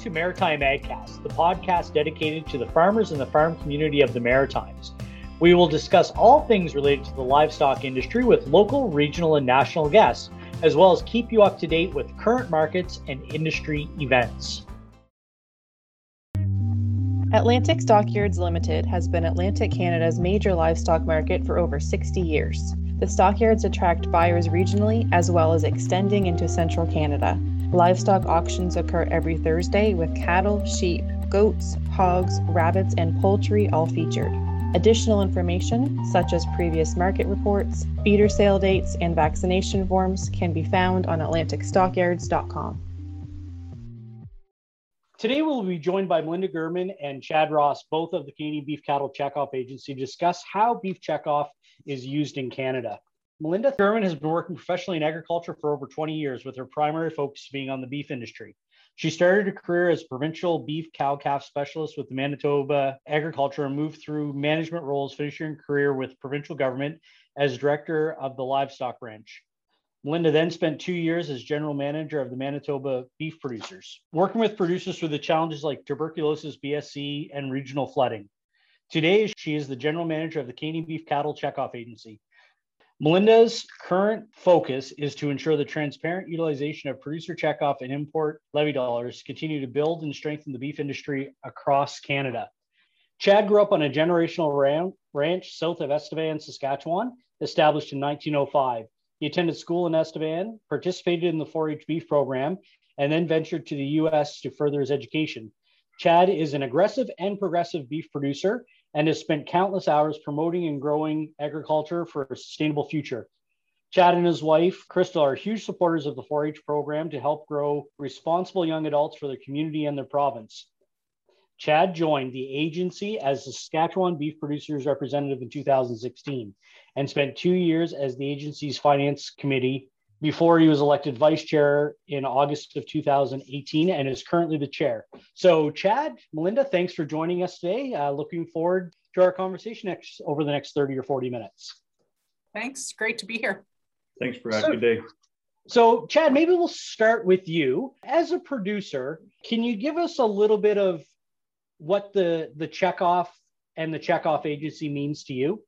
to Maritime AgCast, the podcast dedicated to the farmers and the farm community of the Maritimes. We will discuss all things related to the livestock industry with local, regional, and national guests, as well as keep you up to date with current markets and industry events. Atlantic Stockyards Limited has been Atlantic Canada's major livestock market for over 60 years. The stockyards attract buyers regionally as well as extending into central Canada. Livestock auctions occur every Thursday with cattle, sheep, goats, hogs, rabbits, and poultry all featured. Additional information, such as previous market reports, feeder sale dates, and vaccination forms, can be found on AtlanticStockyards.com. Today, we'll be joined by Melinda German and Chad Ross, both of the Canadian Beef Cattle Checkoff Agency, to discuss how beef checkoff is used in Canada. Melinda German has been working professionally in agriculture for over 20 years, with her primary focus being on the beef industry. She started a career as a provincial beef cow calf specialist with the Manitoba Agriculture and moved through management roles, finishing her career with provincial government as director of the livestock ranch. Melinda then spent two years as general manager of the Manitoba beef producers, working with producers through the challenges like tuberculosis, BSE, and regional flooding. Today, she is the general manager of the Canadian Beef Cattle Checkoff Agency. Melinda's current focus is to ensure the transparent utilization of producer checkoff and import levy dollars continue to build and strengthen the beef industry across Canada. Chad grew up on a generational ranch south of Estevan, Saskatchewan, established in 1905. He attended school in Estevan, participated in the 4 H beef program, and then ventured to the US to further his education. Chad is an aggressive and progressive beef producer and has spent countless hours promoting and growing agriculture for a sustainable future. Chad and his wife, Crystal, are huge supporters of the 4 H program to help grow responsible young adults for their community and their province. Chad joined the agency as the Saskatchewan Beef Producers Representative in 2016 and spent two years as the agency's finance committee before he was elected vice chair in August of 2018 and is currently the chair. So, Chad, Melinda, thanks for joining us today. Uh, looking forward to our conversation next over the next 30 or 40 minutes. Thanks. Great to be here. Thanks, Brad. So, Good day. So, Chad, maybe we'll start with you. As a producer, can you give us a little bit of what the the checkoff and the checkoff agency means to you?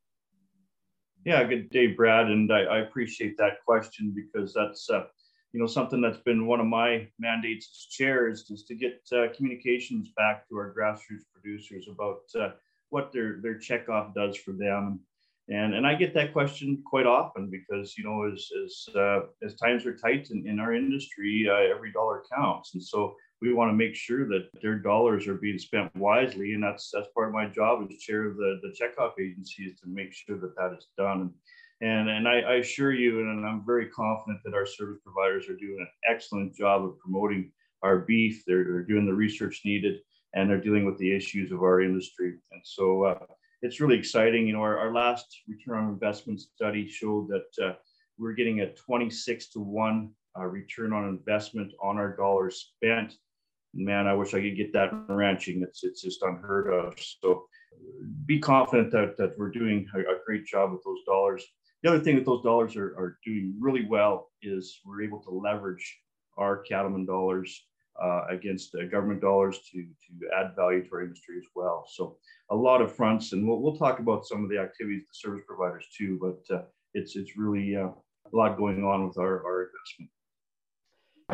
Yeah, good day, Brad, and I, I appreciate that question because that's uh, you know something that's been one of my mandates as chair is, to get uh, communications back to our grassroots producers about uh, what their their checkoff does for them, and and I get that question quite often because you know as as uh, as times are tight in, in our industry, uh, every dollar counts, and so we want to make sure that their dollars are being spent wisely. And that's that's part of my job as chair of the, the checkoff agency is to make sure that that is done. And, and I, I assure you, and I'm very confident that our service providers are doing an excellent job of promoting our beef. They're, they're doing the research needed and they're dealing with the issues of our industry. And so uh, it's really exciting. You know, our, our last return on investment study showed that uh, we're getting a 26 to 1 uh, return on investment on our dollars spent man, I wish I could get that ranching. It's it's just unheard of. So be confident that that we're doing a, a great job with those dollars. The other thing that those dollars are, are doing really well is we're able to leverage our cattleman dollars uh, against uh, government dollars to, to add value to our industry as well. So a lot of fronts, and we'll, we'll talk about some of the activities the service providers too, but uh, it's, it's really uh, a lot going on with our, our investment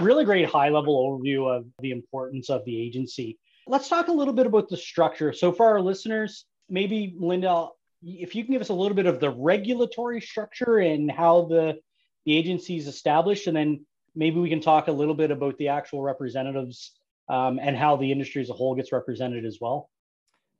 really great high level overview of the importance of the agency. Let's talk a little bit about the structure. So, for our listeners, maybe Linda, if you can give us a little bit of the regulatory structure and how the, the agency is established, and then maybe we can talk a little bit about the actual representatives um, and how the industry as a whole gets represented as well.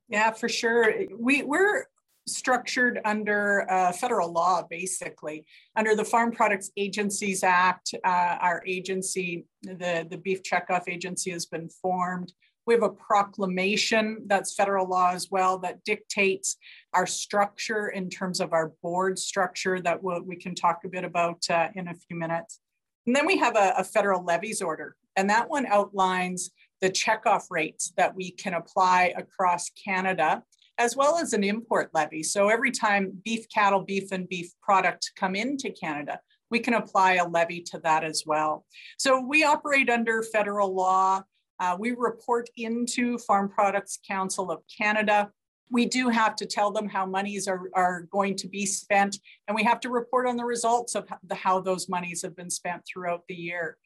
Yeah, for sure. We, we're structured under uh, federal law, basically. Under the Farm Products Agencies Act, uh, our agency, the, the Beef Checkoff Agency, has been formed. We have a proclamation that's federal law as well that dictates our structure in terms of our board structure that we'll, we can talk a bit about uh, in a few minutes. And then we have a, a federal levies order, and that one outlines the checkoff rates that we can apply across Canada as well as an import levy. So every time beef cattle, beef and beef product come into Canada, we can apply a levy to that as well. So we operate under federal law. Uh, we report into Farm Products Council of Canada. We do have to tell them how monies are, are going to be spent, and we have to report on the results of the, how those monies have been spent throughout the year.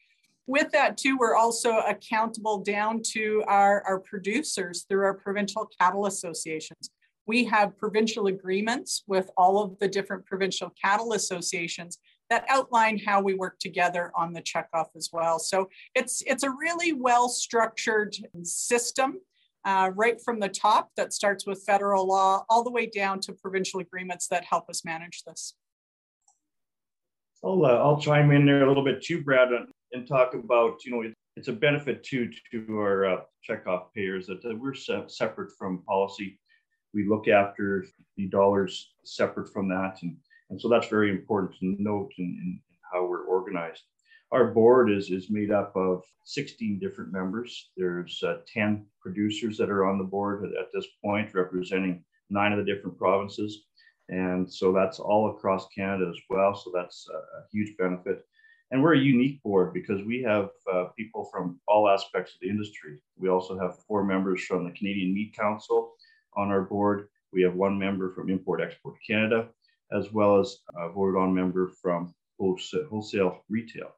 With that too, we're also accountable down to our, our producers through our provincial cattle associations. We have provincial agreements with all of the different provincial cattle associations that outline how we work together on the checkoff as well. So it's, it's a really well structured system uh, right from the top that starts with federal law all the way down to provincial agreements that help us manage this. I'll, uh, I'll chime in there a little bit too, Brad, and, talk about, you know, it, it's a benefit too to our uh, checkoff payers that we're se separate from policy. We look after the dollars separate from that. And and so that's very important to note in, in how we're organized. Our board is, is made up of 16 different members. There's uh, 10 producers that are on the board at, at this point, representing nine of the different provinces. And so that's all across Canada as well. So that's a huge benefit. And we're a unique board because we have uh, people from all aspects of the industry. We also have four members from the Canadian Meat Council on our board. We have one member from Import Export Canada as well as a voted on member from wholesale retail.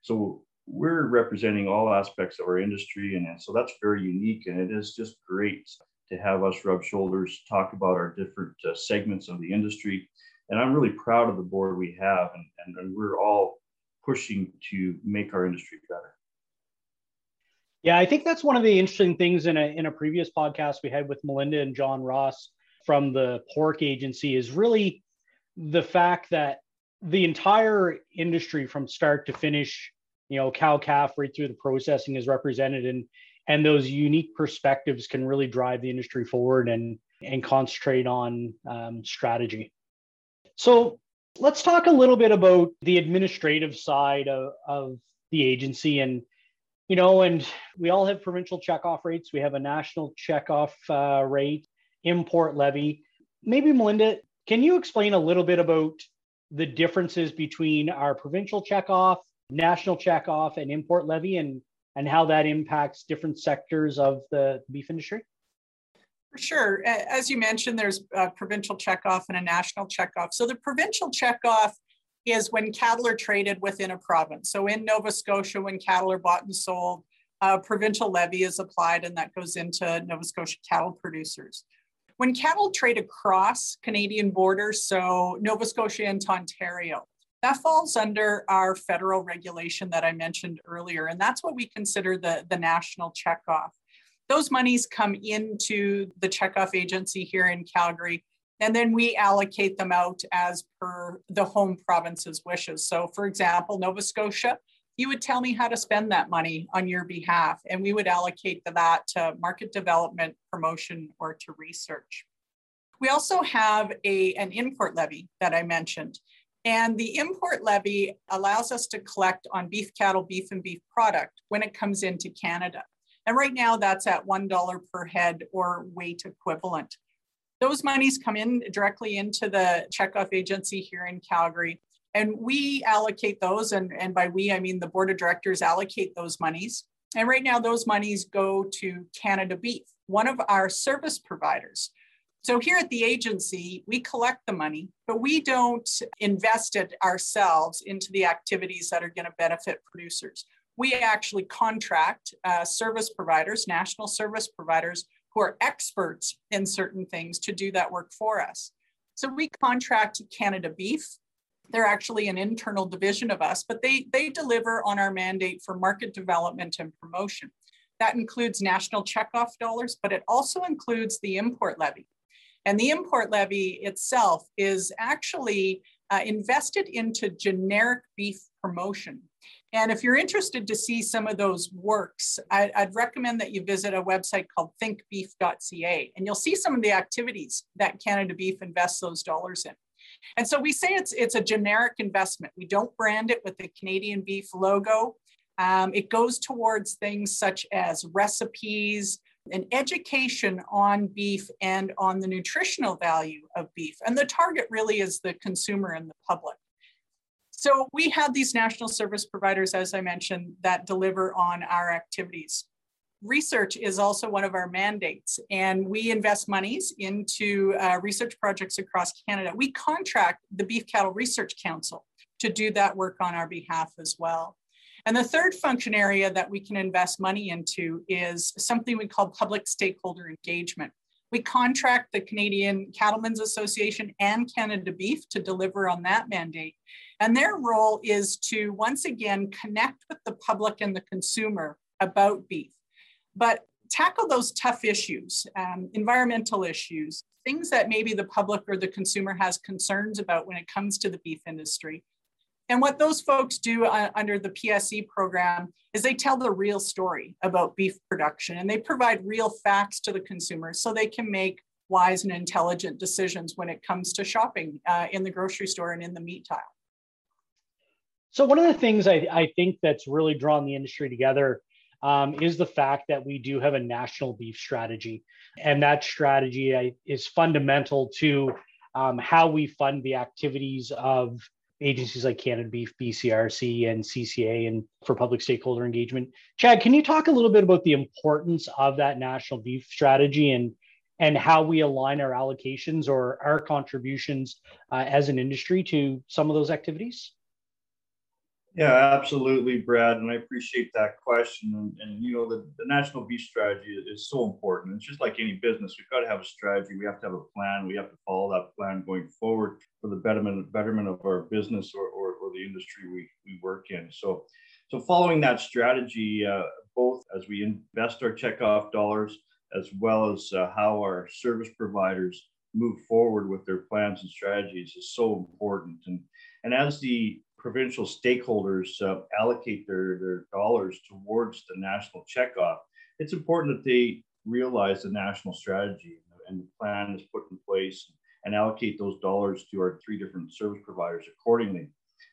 So we're representing all aspects of our industry, and so that's very unique. And it is just great to have us rub shoulders, talk about our different uh, segments of the industry. And I'm really proud of the board we have, and, and, and we're all pushing to make our industry better. Yeah, I think that's one of the interesting things in a in a previous podcast we had with Melinda and John Ross from the pork agency is really the fact that the entire industry from start to finish, you know, cow calf right through the processing is represented and and those unique perspectives can really drive the industry forward and and concentrate on um, strategy. So let's talk a little bit about the administrative side of, of the agency. And you know and we all have provincial checkoff rates. We have a national checkoff uh, rate import levy. Maybe melinda can you explain a little bit about the differences between our provincial checkoff, national checkoff, and import levy, and and how that impacts different sectors of the beef industry? Sure. As you mentioned, there's a provincial checkoff and a national checkoff. So the provincial checkoff is when cattle are traded within a province. So in Nova Scotia, when cattle are bought and sold, a provincial levy is applied and that goes into Nova Scotia cattle producers. When cattle trade across Canadian borders, so Nova Scotia into Ontario, that falls under our federal regulation that I mentioned earlier. And that's what we consider the, the national checkoff. Those monies come into the checkoff agency here in Calgary, and then we allocate them out as per the home province's wishes. So, for example, Nova Scotia you would tell me how to spend that money on your behalf, and we would allocate that to market development, promotion, or to research. We also have a, an import levy that I mentioned. And the import levy allows us to collect on beef cattle, beef, and beef product when it comes into Canada. And right now that's at $1 per head or weight equivalent. Those monies come in directly into the checkoff agency here in Calgary. And we allocate those, and, and by we, I mean the board of directors allocate those monies. And right now, those monies go to Canada Beef, one of our service providers. So here at the agency, we collect the money, but we don't invest it ourselves into the activities that are going to benefit producers. We actually contract uh, service providers, national service providers, who are experts in certain things to do that work for us. So we contract Canada Beef they're actually an internal division of us, but they, they deliver on our mandate for market development and promotion. That includes national checkoff dollars, but it also includes the import levy. And the import levy itself is actually uh, invested into generic beef promotion. And if you're interested to see some of those works, I, would recommend that you visit a website called thinkbeef.ca and you'll see some of the activities that Canada Beef invests those dollars in. And so we say it's, it's a generic investment. We don't brand it with the Canadian beef logo. Um, it goes towards things such as recipes and education on beef and on the nutritional value of beef. And the target really is the consumer and the public. So we have these national service providers, as I mentioned, that deliver on our activities. research is also one of our mandates, and we invest monies into uh, research projects across Canada. We contract the Beef Cattle Research Council to do that work on our behalf as well. And the third function area that we can invest money into is something we call public stakeholder engagement. We contract the Canadian Cattlemen's Association and Canada Beef to deliver on that mandate. And their role is to once again connect with the public and the consumer about beef, but tackle those tough issues, um, environmental issues, things that maybe the public or the consumer has concerns about when it comes to the beef industry. And what those folks do uh, under the PSE program is they tell the real story about beef production and they provide real facts to the consumer so they can make wise and intelligent decisions when it comes to shopping uh, in the grocery store and in the meat aisle. So one of the things I, I think that's really drawn the industry together um, is the fact that we do have a national beef strategy. And that strategy is fundamental to um, how we fund the activities of agencies like Canada Beef, BCRC, and CCA, and for public stakeholder engagement. Chad, can you talk a little bit about the importance of that national beef strategy and and how we align our allocations or our contributions uh, as an industry to some of those activities? Yeah, absolutely, Brad. And I appreciate that question. And, and you know, the, the national beef strategy is so important. It's just like any business. We've got to have a strategy. We have to have a plan. We have to follow that plan going forward for the betterment, betterment of our business or, or, or the industry we, we work in. So, so following that strategy, uh, both as we invest our checkoff dollars, as well as uh, how our service providers move forward with their plans and strategies is so important. And, and as the provincial stakeholders uh, allocate their, their dollars towards the national checkoff, it's important that they realize the national strategy and the plan is put in place and allocate those dollars to our three different service providers accordingly.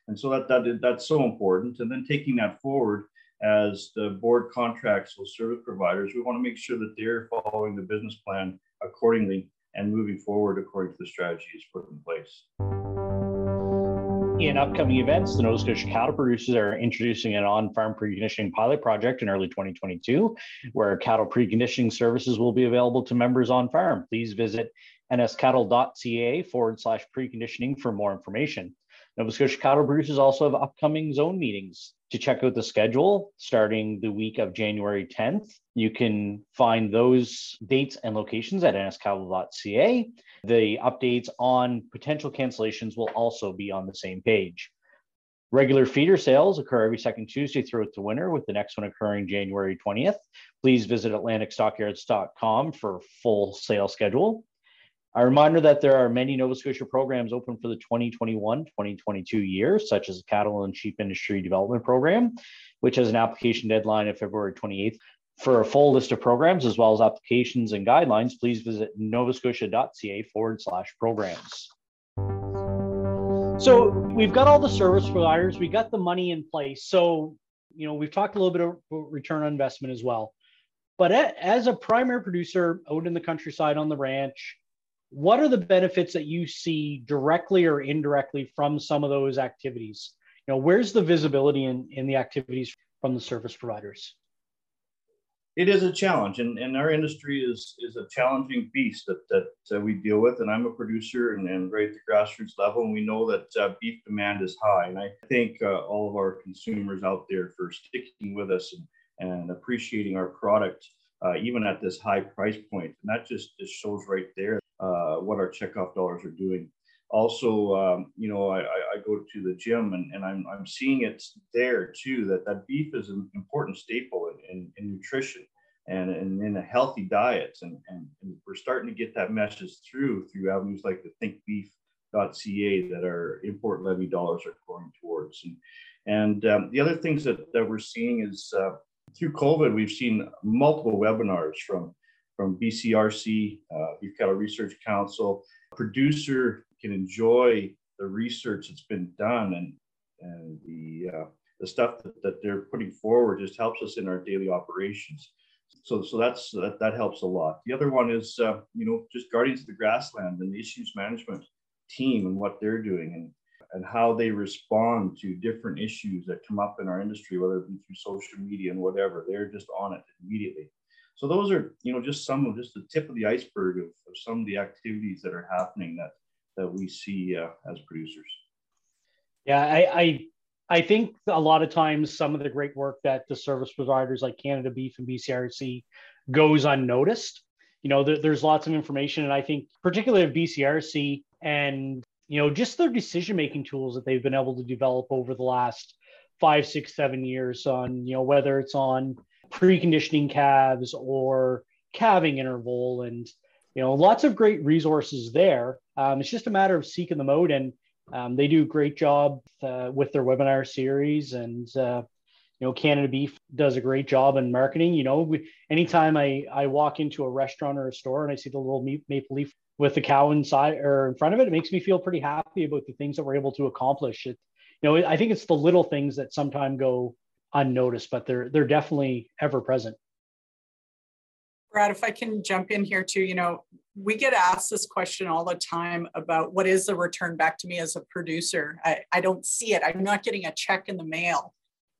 And so that, that that's so important. And then taking that forward as the board contracts with service providers, we want to make sure that they're following the business plan accordingly and moving forward according to the strategies put in place. In upcoming events, the Nova Scotia cattle producers are introducing an on-farm preconditioning pilot project in early 2022, where cattle preconditioning services will be available to members on farm. Please visit nscattle.ca forward slash preconditioning for more information. Nova Scotia cattle producers also have upcoming zone meetings. To check out the schedule starting the week of January 10th, you can find those dates and locations at nscattle.ca. The updates on potential cancellations will also be on the same page. Regular feeder sales occur every second Tuesday throughout the winter, with the next one occurring January 20th. Please visit atlanticstockyards.com for full sale schedule. A reminder that there are many Nova Scotia programs open for the 2021-2022 year, such as the Cattle and Sheep Industry Development Program, which has an application deadline of February 28th. For a full list of programs, as well as applications and guidelines, please visit novascotia.ca forward slash programs. So we've got all the service providers, we got the money in place. So, you know, we've talked a little bit about return on investment as well. But as a primary producer out in the countryside on the ranch, what are the benefits that you see directly or indirectly from some of those activities? You know where's the visibility in, in the activities from the service providers? It is a challenge and, and our industry is is a challenging beast that that we deal with and i'm a producer and, and right at the grassroots level and we know that uh, beef demand is high and i thank uh, all of our consumers out there for sticking with us and, and appreciating our product uh, even at this high price point and that just, just shows right there uh, what our checkoff dollars are doing. Also, um, you know, I, I, go to the gym and, and I'm, I'm seeing it there too, that, that beef is an important staple in, in, in nutrition and, and in a healthy diet. And, and, and, we're starting to get that message through through avenues like the thinkbeef.ca that our import levy dollars are going towards. And, and um, the other things that, that we're seeing is uh, through COVID, we've seen multiple webinars from from BCRC, uh, Cattle Research Council. producer can enjoy the research that's been done and, and the, uh, the stuff that, that they're putting forward just helps us in our daily operations. So, so that's that, that helps a lot. The other one is, uh, you know, just Guardians of the Grassland and the issues management team and what they're doing. And and how they respond to different issues that come up in our industry, whether it be through social media and whatever. They're just on it immediately. So those are, you know, just some of just the tip of the iceberg of, of some of the activities that are happening that that we see uh, as producers. Yeah, I, I I think a lot of times some of the great work that the service providers like Canada Beef and BCRC goes unnoticed. You know, there, there's lots of information, and I think particularly of BCRC and you know just their decision making tools that they've been able to develop over the last five, six, seven years on you know whether it's on preconditioning calves or calving interval and you know lots of great resources there. Um, it's just a matter of seeking them out and um, they do a great job uh, with their webinar series, and uh, you know, Canada Beef does a great job in marketing. You know, we, anytime I I walk into a restaurant or a store and I see the little maple leaf with the cow inside or in front of it, it makes me feel pretty happy about the things that we're able to accomplish. It, you know, I think it's the little things that sometimes go unnoticed, but they're they're definitely ever present. Brad, if I can jump in here too, you know, we get asked this question all the time about what is the return back to me as a producer. I, I don't see it. I'm not getting a check in the mail.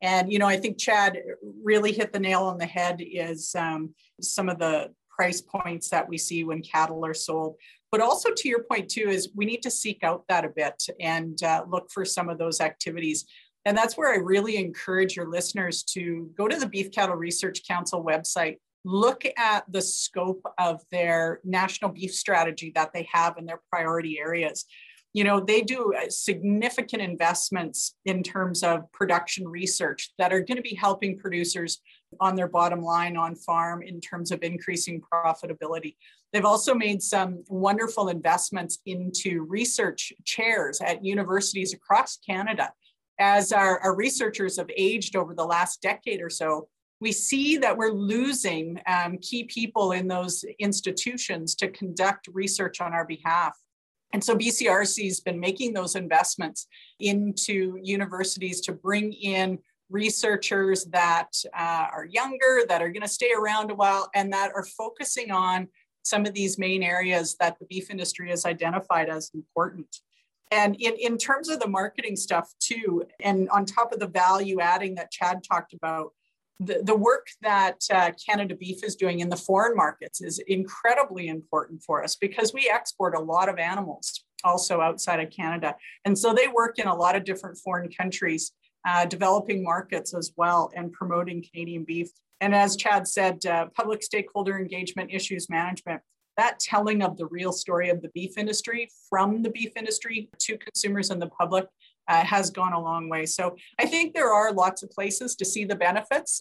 And, you know, I think Chad really hit the nail on the head is um, some of the price points that we see when cattle are sold. But also to your point too, is we need to seek out that a bit and uh, look for some of those activities. And that's where I really encourage your listeners to go to the Beef Cattle Research Council website, look at the scope of their national beef strategy that they have in their priority areas. You know, they do uh, significant investments in terms of production research that are going to be helping producers on their bottom line on farm in terms of increasing profitability. They've also made some wonderful investments into research chairs at universities across Canada. As our, our researchers have aged over the last decade or so, we see that we're losing um, key people in those institutions to conduct research on our behalf. And so BCRC has been making those investments into universities to bring in researchers that uh, are younger, that are going to stay around a while, and that are focusing on some of these main areas that the beef industry has identified as important. And in, in terms of the marketing stuff, too, and on top of the value adding that Chad talked about, the, the work that uh, Canada Beef is doing in the foreign markets is incredibly important for us because we export a lot of animals also outside of Canada. And so they work in a lot of different foreign countries, uh, developing markets as well and promoting Canadian beef. And as Chad said, uh, public stakeholder engagement issues management, that telling of the real story of the beef industry from the beef industry to consumers and the public uh, has gone a long way. So I think there are lots of places to see the benefits.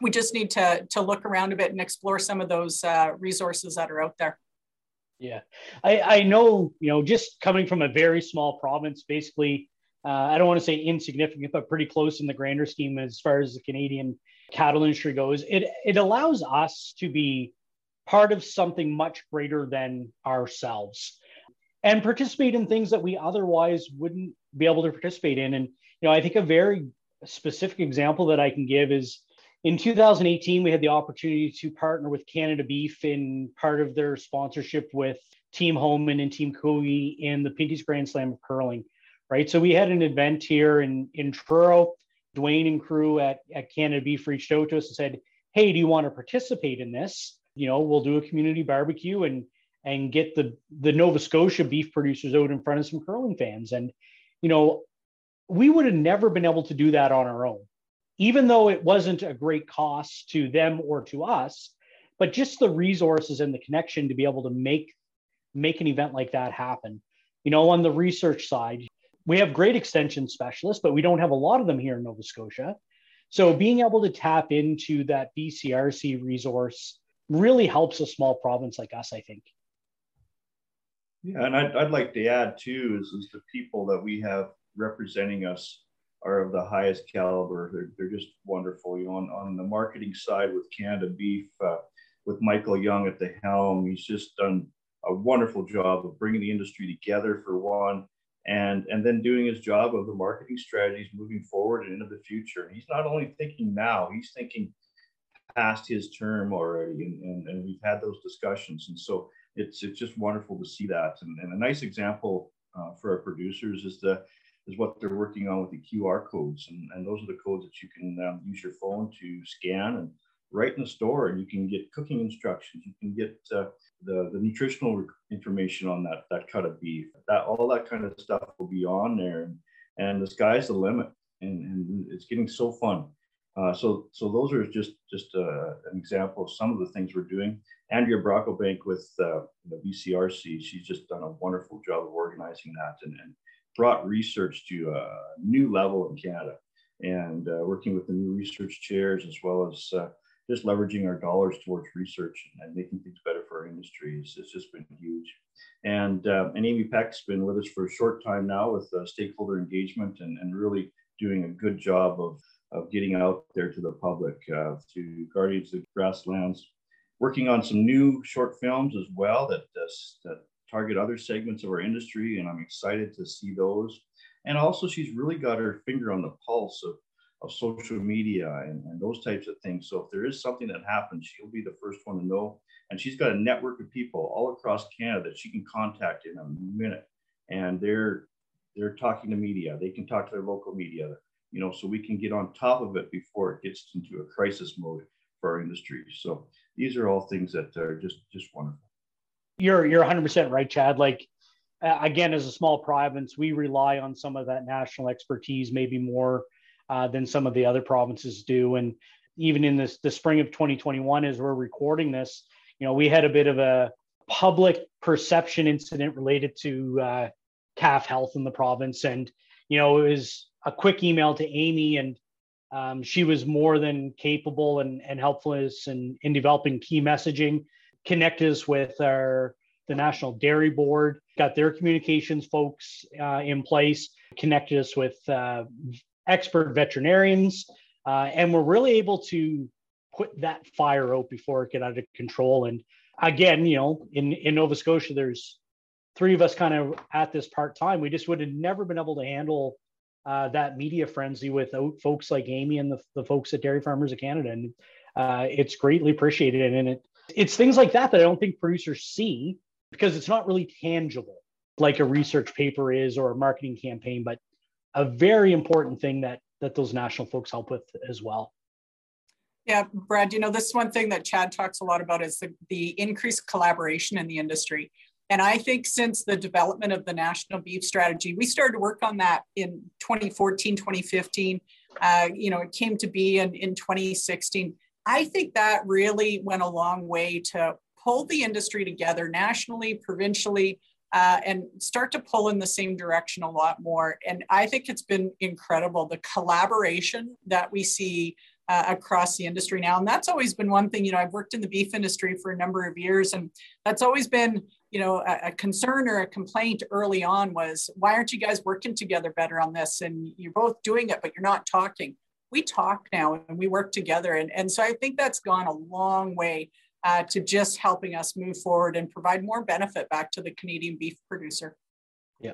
We just need to, to look around a bit and explore some of those uh, resources that are out there. Yeah, I, I know, you know, just coming from a very small province, basically, uh, I don't want to say insignificant, but pretty close in the grander scheme as far as the Canadian cattle industry goes, it, it allows us to be part of something much greater than ourselves and participate in things that we otherwise wouldn't be able to participate in. And, you know, I think a very specific example that I can give is in 2018, we had the opportunity to partner with Canada Beef in part of their sponsorship with Team Homan and Team Kogi in the Pinty's Grand Slam of curling, right? So we had an event here in, in Truro. Dwayne and crew at, at Canada Beef reached out to us and said, Hey, do you want to participate in this? You know, we'll do a community barbecue and and get the the Nova Scotia beef producers out in front of some curling fans. And you know, we would have never been able to do that on our own, even though it wasn't a great cost to them or to us. But just the resources and the connection to be able to make make an event like that happen. You know, on the research side, we have great extension specialists, but we don't have a lot of them here in Nova Scotia. So being able to tap into that BCRC resource really helps a small province like us, I think. Yeah, and I'd, I'd like to add too is, is the people that we have representing us are of the highest caliber. They're, they're just wonderful. You know, on, on the marketing side with Canada Beef, uh, with Michael Young at the helm, he's just done a wonderful job of bringing the industry together for one, and and then doing his job of the marketing strategies moving forward and into the future. And he's not only thinking now, he's thinking past his term already, and, and, and we've had those discussions. And so it's it's just wonderful to see that. And, and a nice example uh, for our producers is the is what they're working on with the QR codes. And, and those are the codes that you can um, use your phone to scan and right in the store. And you can get cooking instructions. You can get uh, the, the nutritional information on that, that cut of beef. That All that kind of stuff will be on there. And, and the sky's the limit. And, and it's getting so fun. Uh, so, so those are just just uh, an example of some of the things we're doing. Andrea Brocklebank with uh, the BCRC, she's just done a wonderful job of organizing that and, and brought research to a new level in Canada. And uh, working with the new research chairs as well as uh, just leveraging our dollars towards research and making things better for our industry is, it's just been huge. And, uh, and Amy Peck's been with us for a short time now with stakeholder engagement and, and really doing a good job of of getting out there to the public, uh, to Guardians of Grasslands, working on some new short films as well that, uh, that target other segments of our industry, and I'm excited to see those. And also, she's really got her finger on the pulse of, of social media and, and those types of things. So if there is something that happens, she'll be the first one to know. And she's got a network of people all across Canada that she can contact in a minute. And they're they're talking to media. They can talk to their local media you know, so we can get on top of it before it gets into a crisis mode for our industry. So these are all things that are just just wonderful. You're you're 100% right, Chad. Like again, as a small province, we rely on some of that national expertise, maybe more uh, than some of the other provinces do. And even in this the spring of 2021, as we're recording this, you know, we had a bit of a public perception incident related to uh, calf health in the province, and you know, it was a quick email to Amy, and um, she was more than capable and, and helpful in, in developing key messaging, connected us with our the National Dairy Board, got their communications folks uh, in place, connected us with uh, expert veterinarians, uh, and we're really able to put that fire out before it get out of control. And again, you know, in in Nova Scotia, there's three of us kind of at this part time. We just would have never been able to handle uh, that media frenzy with folks like Amy and the, the folks at Dairy Farmers of Canada. And uh, it's greatly appreciated. And it, it's things like that that I don't think producers see because it's not really tangible like a research paper is or a marketing campaign, but a very important thing that that those national folks help with as well. Yeah, Brad, you know, this one thing that Chad talks a lot about is the, the increased collaboration in the industry. And I think since the development of the national beef strategy, we started to work on that in 2014, 2015. Uh, you know, it came to be in, in 2016. I think that really went a long way to pull the industry together nationally, provincially, uh, and start to pull in the same direction a lot more. And I think it's been incredible the collaboration that we see uh, across the industry now. And that's always been one thing, you know, I've worked in the beef industry for a number of years, and that's always been, you know, a, a, concern or a complaint early on was, why aren't you guys working together better on this? And you're both doing it, but you're not talking. We talk now and we work together. And, and so I think that's gone a long way uh, to just helping us move forward and provide more benefit back to the Canadian beef producer. Yeah.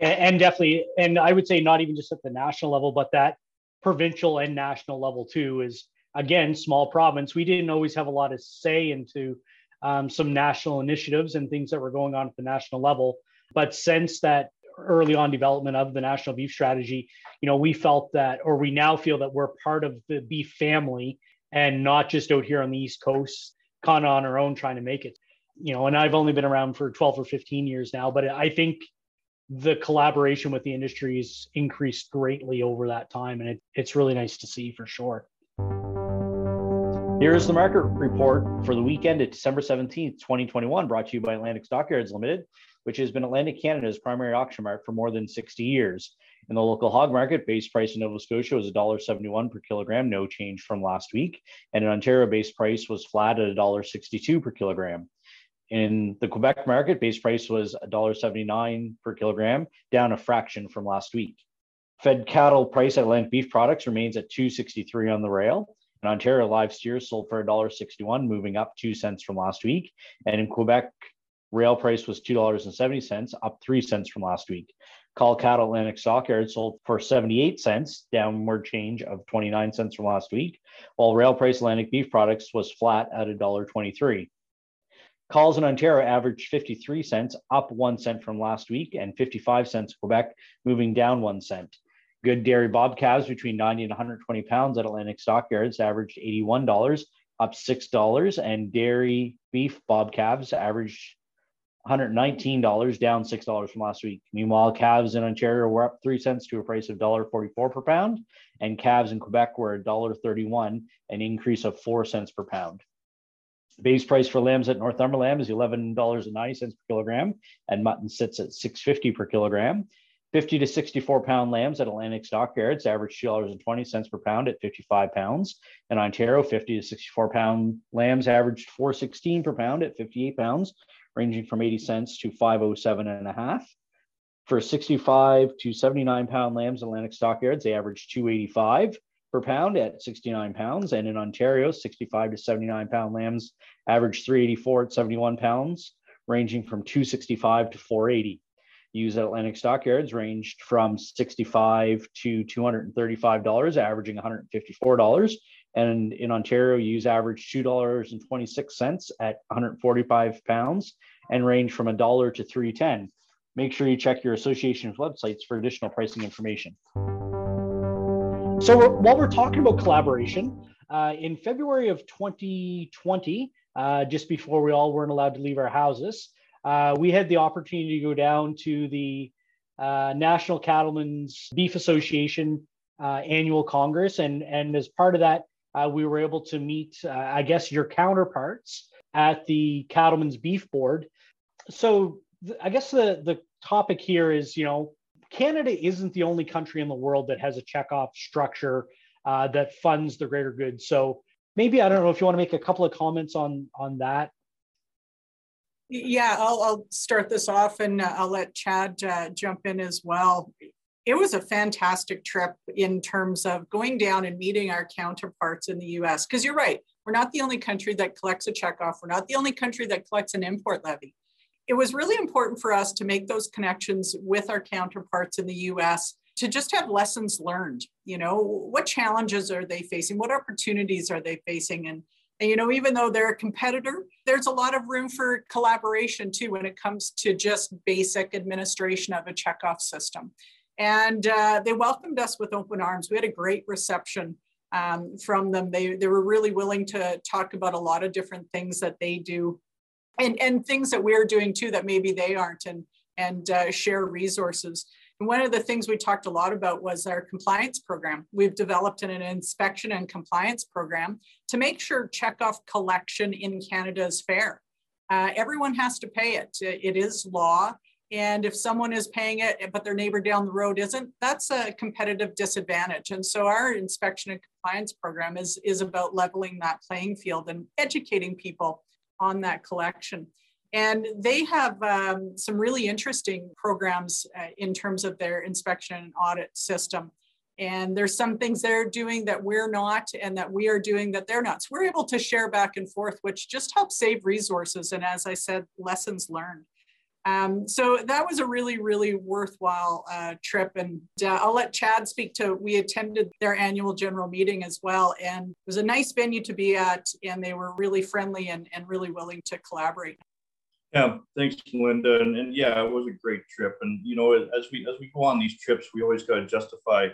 And, and definitely, and I would say not even just at the national level, but that provincial and national level too is again small province. We didn't always have a lot of say into um, some national initiatives and things that were going on at the national level. But since that early on development of the national beef strategy you know we felt that or we now feel that we're part of the beef family and not just out here on the east coast kind of on our own trying to make it. You know and i've only been around for 12 or 15 years now but i think the collaboration with the industry has increased greatly over that time. And it, it's really nice to see for sure. Here's the market report for the weekend at December 17th, 2021, brought to you by Atlantic Stockyards Limited, which has been Atlantic Canada's primary auction mart for more than 60 years. In the local hog market, base price in Nova Scotia was $1.71 per kilogram, no change from last week. And in Ontario, base price was flat at $1.62 per kilogram. In the Quebec market, base price was $1.79 per kilogram, down a fraction from last week. Fed cattle price at Atlantic Beef Products remains at 263 on the rail. In Ontario, live steers sold for $1.61, moving up 2 cents from last week. And in Quebec, rail price was $2.70, up 3 cents from last week. Cull cattle Atlantic Stockyard sold for 78 cents, downward change of 29 cents from last week, while rail price Atlantic Beef Products was flat at $1.23. Calls in Ontario averaged 53 cents, up one cent from last week, and 55 cents Quebec, moving down one cent. Good dairy bob calves between 90 and 120 pounds at Atlantic Stockyards averaged $81, up $6, and dairy beef bob calves averaged $119, down $6 from last week. Meanwhile, calves in Ontario were up 3 cents to a price of $1.44 per pound, and calves in Quebec were $1.31, an increase of 4 cents per pound. Base price for lambs at Northumberland is $11.90 per kilogram, and mutton sits at $6.50 per kilogram. 50 to 64 pound lambs at Atlantic Stockyards average $2.20 per pound at 55 pounds. In Ontario, 50 to 64 pound lambs averaged 416 per pound at 58 pounds, ranging from 80 cents to 507 and a half. For 65 to 79 pound lambs at Atlantic Stockyards, they averaged 285 per pound at 69 pounds. And in Ontario, 65 to 79 pound lambs average 384 at 71 pounds, ranging from 265 to 480. Ewes at Atlantic Stockyards ranged from 65 to $235, averaging $154. And in Ontario, ewes averaged $2.26 at 145 pounds and range from a dollar to 310. Make sure you check your association's websites for additional pricing information. So we're, while we're talking about collaboration, uh, in February of 2020, uh, just before we all weren't allowed to leave our houses, uh, we had the opportunity to go down to the uh, National Cattlemen's Beef Association uh, annual congress, and and as part of that, uh, we were able to meet, I guess, your counterparts at the Cattlemen's Beef Board. So th- I guess the the topic here is, you know, Canada isn't the only country in the world that has a checkoff structure uh, that funds the greater good. So maybe I don't know if you want to make a couple of comments on on that. Yeah, I'll, I'll start this off and uh, I'll let Chad uh, jump in as well. It was a fantastic trip in terms of going down and meeting our counterparts in the US. Because you're right, we're not the only country that collects a checkoff. We're not the only country that collects an import levy it was really important for us to make those connections with our counterparts in the US to just have lessons learned. You know, what challenges are they facing? What opportunities are they facing? And, and you know, even though they're a competitor, there's a lot of room for collaboration too when it comes to just basic administration of a checkoff system. And uh, they welcomed us with open arms. We had a great reception um, from them. They, they were really willing to talk about a lot of different things that they do and and things that we're doing too that maybe they aren't and and uh, share resources. And one of the things we talked a lot about was our compliance program. We've developed an, an inspection and compliance program to make sure checkoff collection in canada is fair. Uh, everyone has to pay it. It is law. And if someone is paying it but their neighbor down the road isn't that's a competitive disadvantage. And so our inspection and compliance program is is about leveling that playing field and educating people on that collection. And they have um, some really interesting programs uh, in terms of their inspection and audit system. And there's some things they're doing that we're not, and that we are doing that they're not. So we're able to share back and forth, which just helps save resources. And as I said, lessons learned. Um, so that was a really, really worthwhile uh, trip. And uh, I'll let Chad speak to, we attended their annual general meeting as well. And it was a nice venue to be at. And they were really friendly and, and really willing to collaborate. Yeah, thanks, Linda. And, and yeah, it was a great trip. And, you know, as we, as we go on these trips, we always got to justify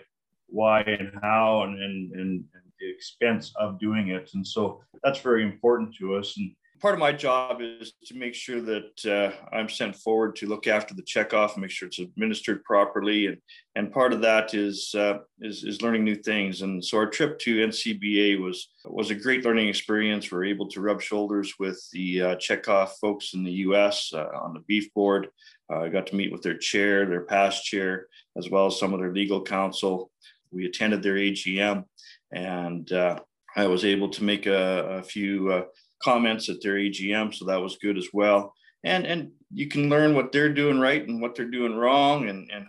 why and how and, and, and, and the expense of doing it. And so that's very important to us. And part of my job is to make sure that uh, I'm sent forward to look after the checkoff make sure it's administered properly. And, and part of that is, uh, is, is learning new things. And so our trip to NCBA was, was a great learning experience. We are able to rub shoulders with the uh, checkoff folks in the US uh, on the beef board. Uh, I got to meet with their chair, their past chair, as well as some of their legal counsel. We attended their AGM and uh, I was able to make a, a few comments at their AGM, so that was good as well. And and you can learn what they're doing right and what they're doing wrong, and and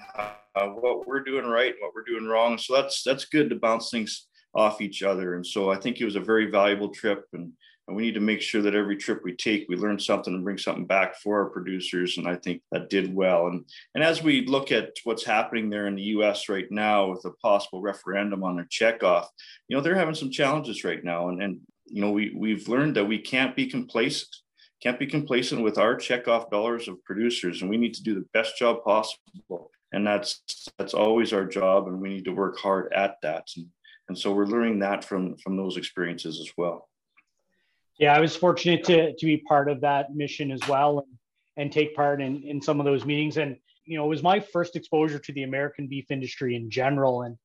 uh, what we're doing right and what we're doing wrong. So that's that's good to bounce things off each other. And so I think it was a very valuable trip, and and we need to make sure that every trip we take, we learn something and bring something back for our producers. And I think that did well. And and as we look at what's happening there in the U.S. right now with a possible referendum on their checkoff, you know they're having some challenges right now, and and you know, we, we've learned that we can't be complacent. can't be complacent with our checkoff dollars of producers, and we need to do the best job possible. And that's that's always our job, and we need to work hard at that. And, and so we're learning that from from those experiences as well. Yeah, I was fortunate to to be part of that mission as well, and and take part in in some of those meetings. And you know, it was my first exposure to the American beef industry in general. And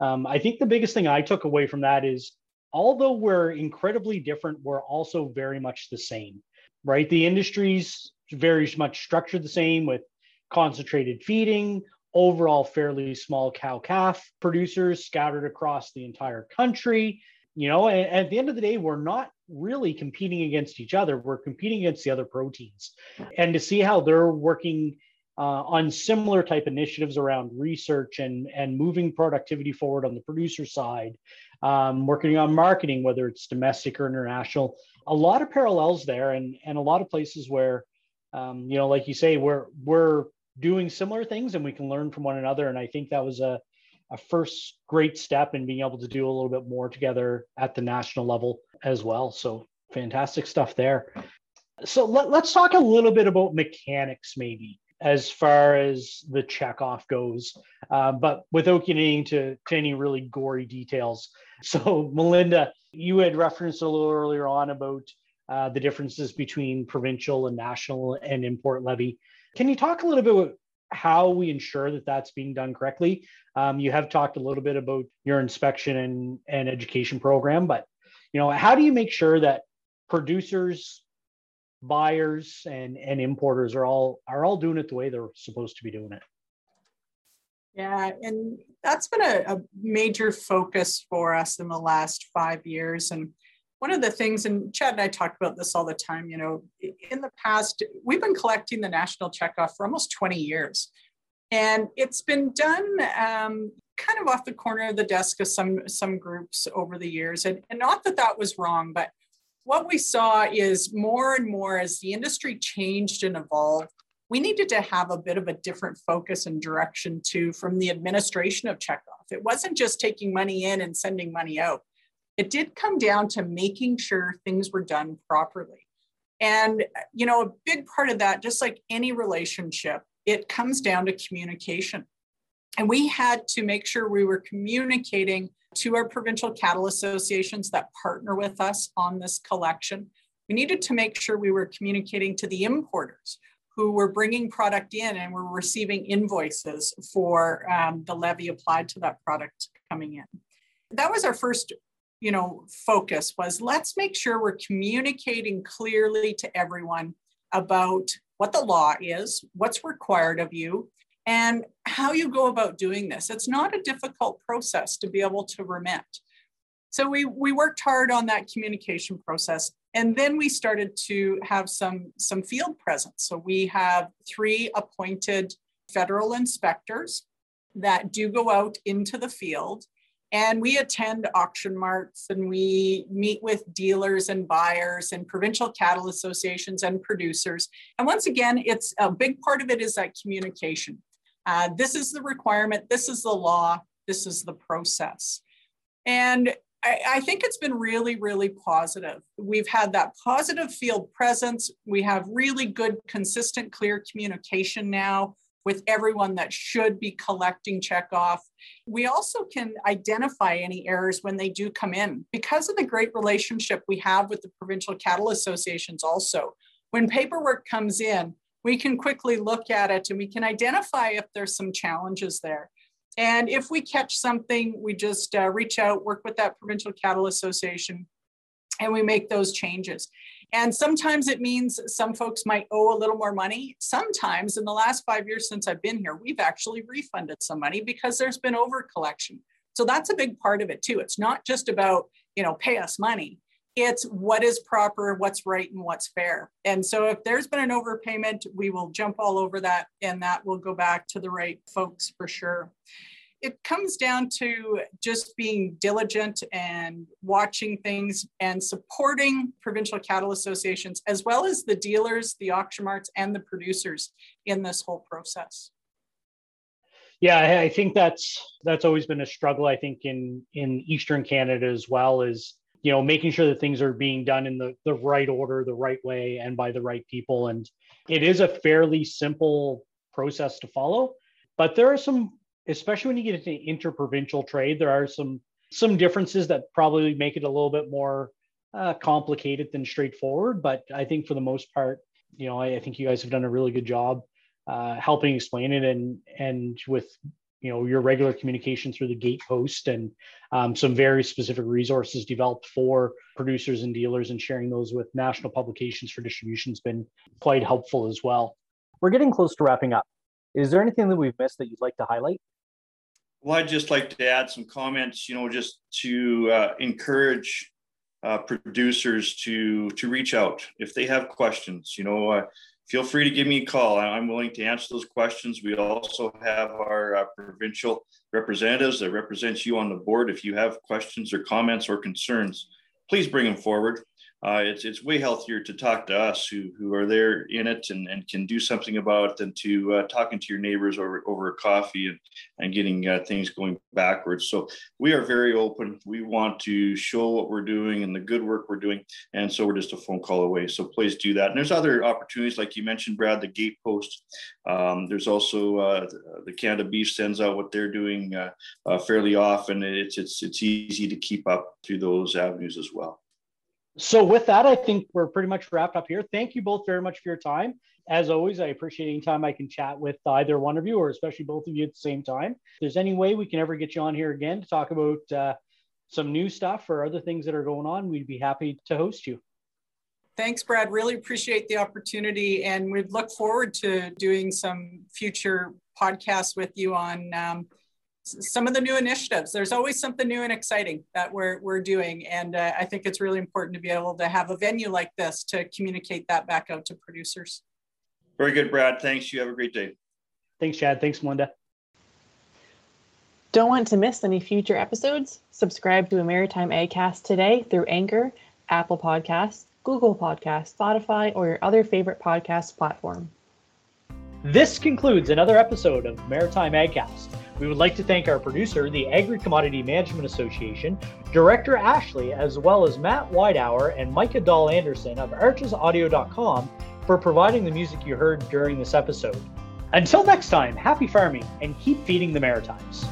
um, I think the biggest thing I took away from that is although we're incredibly different, we're also very much the same, right? The industry's very much structured the same with concentrated feeding, overall fairly small cow calf producers scattered across the entire country. You know, and, at the end of the day, we're not really competing against each other. We're competing against the other proteins. And to see how they're working uh, on similar type initiatives around research and, and moving productivity forward on the producer side, um, working on marketing, whether it's domestic or international. A lot of parallels there, and and a lot of places where, um, you know, like you say, we're we're doing similar things and we can learn from one another. And I think that was a a first great step in being able to do a little bit more together at the national level as well. So fantastic stuff there. So let, us talk a little bit about mechanics, maybe as far as the checkoff goes, uh, but without getting into to any really gory details. So, Melinda, you had referenced a little earlier on about uh, the differences between provincial and national and import levy. Can you talk a little bit about how we ensure that that's being done correctly? Um, you have talked a little bit about your inspection and, and education program, but you know, how do you make sure that producers buyers and and importers are all are all doing it the way they're supposed to be doing it. Yeah and that's been a, a major focus for us in the last five years. And one of the things and chad and i talk about this all the time you know in the past we've been collecting the national checkoff for almost 20 years. And it's been done um, kind of off the corner of the desk of some some groups over the years. And, and not that that was wrong but what we saw is more and more as the industry changed and evolved, we needed to have a bit of a different focus and direction too from the administration of checkoff. It wasn't just taking money in and sending money out. It did come down to making sure things were done properly. And, you know, a big part of that, just like any relationship, it comes down to communication. And we had to make sure we were communicating to our provincial cattle associations that partner with us on this collection. We needed to make sure we were communicating to the importers who were bringing product in and were receiving invoices for um, the levy applied to that product coming in. That was our first you know focus was let's make sure we're communicating clearly to everyone about what the law is what's required of you and how you go about doing this. It's not a difficult process to be able to remit. So we, we worked hard on that communication process. And then we started to have some, some field presence. So we have three appointed federal inspectors that do go out into the field and we attend auction marts and we meet with dealers and buyers and provincial cattle associations and producers. And once again, it's a big part of it is that communication. Uh, this is the requirement, this is the law, this is the process. And I, I, think it's been really, really positive. We've had that positive field presence. We have really good, consistent, clear communication now with everyone that should be collecting checkoff. We also can identify any errors when they do come in because of the great relationship we have with the provincial cattle associations also. When paperwork comes in, we can quickly look at it and we can identify if there's some challenges there. And if we catch something, we just uh, reach out, work with that provincial cattle association, and we make those changes. And sometimes it means some folks might owe a little more money. Sometimes in the last five years since I've been here, we've actually refunded some money because there's been over collection. So that's a big part of it too. It's not just about, you know, pay us money it's what is proper, what's right, and what's fair. And so if there's been an overpayment, we will jump all over that and that will go back to the right folks for sure. It comes down to just being diligent and watching things and supporting provincial cattle associations, as well as the dealers, the auction marts, and the producers in this whole process. Yeah, I think that's that's always been a struggle. I think in in Eastern Canada as well is you know, making sure that things are being done in the, the right order, the right way, and by the right people. And it is a fairly simple process to follow. But there are some, especially when you get into interprovincial trade, there are some some differences that probably make it a little bit more uh, complicated than straightforward. But I think for the most part, you know, I, I think you guys have done a really good job uh, helping explain it and and with you know your regular communication through the gate post and um, some very specific resources developed for producers and dealers and sharing those with national publications for distribution has been quite helpful as well. We're getting close to wrapping up. Is there anything that we've missed that you'd like to highlight? Well i'd just like to add some comments you know just to uh, encourage uh, producers to to reach out if they have questions. You know uh, feel free to give me a call. I'm willing to answer those questions. We also have our uh, provincial representatives that represents you on the board. If you have questions or comments or concerns, please bring them forward uh, it's it's way healthier to talk to us who who are there in it and, and can do something about it than to uh, talking to your neighbors over over a coffee and and getting uh, things going backwards. So we are very open. We want to show what we're doing and the good work we're doing, and so we're just a phone call away. So please do that. And there's other opportunities like you mentioned, Brad, the gate post. Um, there's also uh, the Canada Beef sends out what they're doing uh, uh, fairly often. It's it's it's easy to keep up through those avenues as well. So with that, I think we're pretty much wrapped up here. Thank you both very much for your time. As always, I appreciate any time I can chat with either one of you, or especially both of you at the same time. If there's any way we can ever get you on here again to talk about uh, some new stuff or other things that are going on, we'd be happy to host you. Thanks, Brad. Really appreciate the opportunity, and we'd look forward to doing some future podcasts with you on um, some of the new initiatives. There's always something new and exciting that we're, we're doing. And uh, I think it's really important to be able to have a venue like this to communicate that back out to producers. Very good, Brad. Thanks. You have a great day. Thanks, Chad. Thanks, Melinda. Don't want to miss any future episodes? Subscribe to a Maritime AgCast today through Anchor, Apple Podcasts, Google Podcasts, Spotify, or your other favorite podcast platform. This concludes another episode of Maritime AgCast. We would like to thank our producer, the Agri Commodity Management Association, Director Ashley, as well as Matt Whitehour and Micah Dahl Anderson of archesaudio.com for providing the music you heard during this episode. Until next time, happy farming and keep feeding the Maritimes.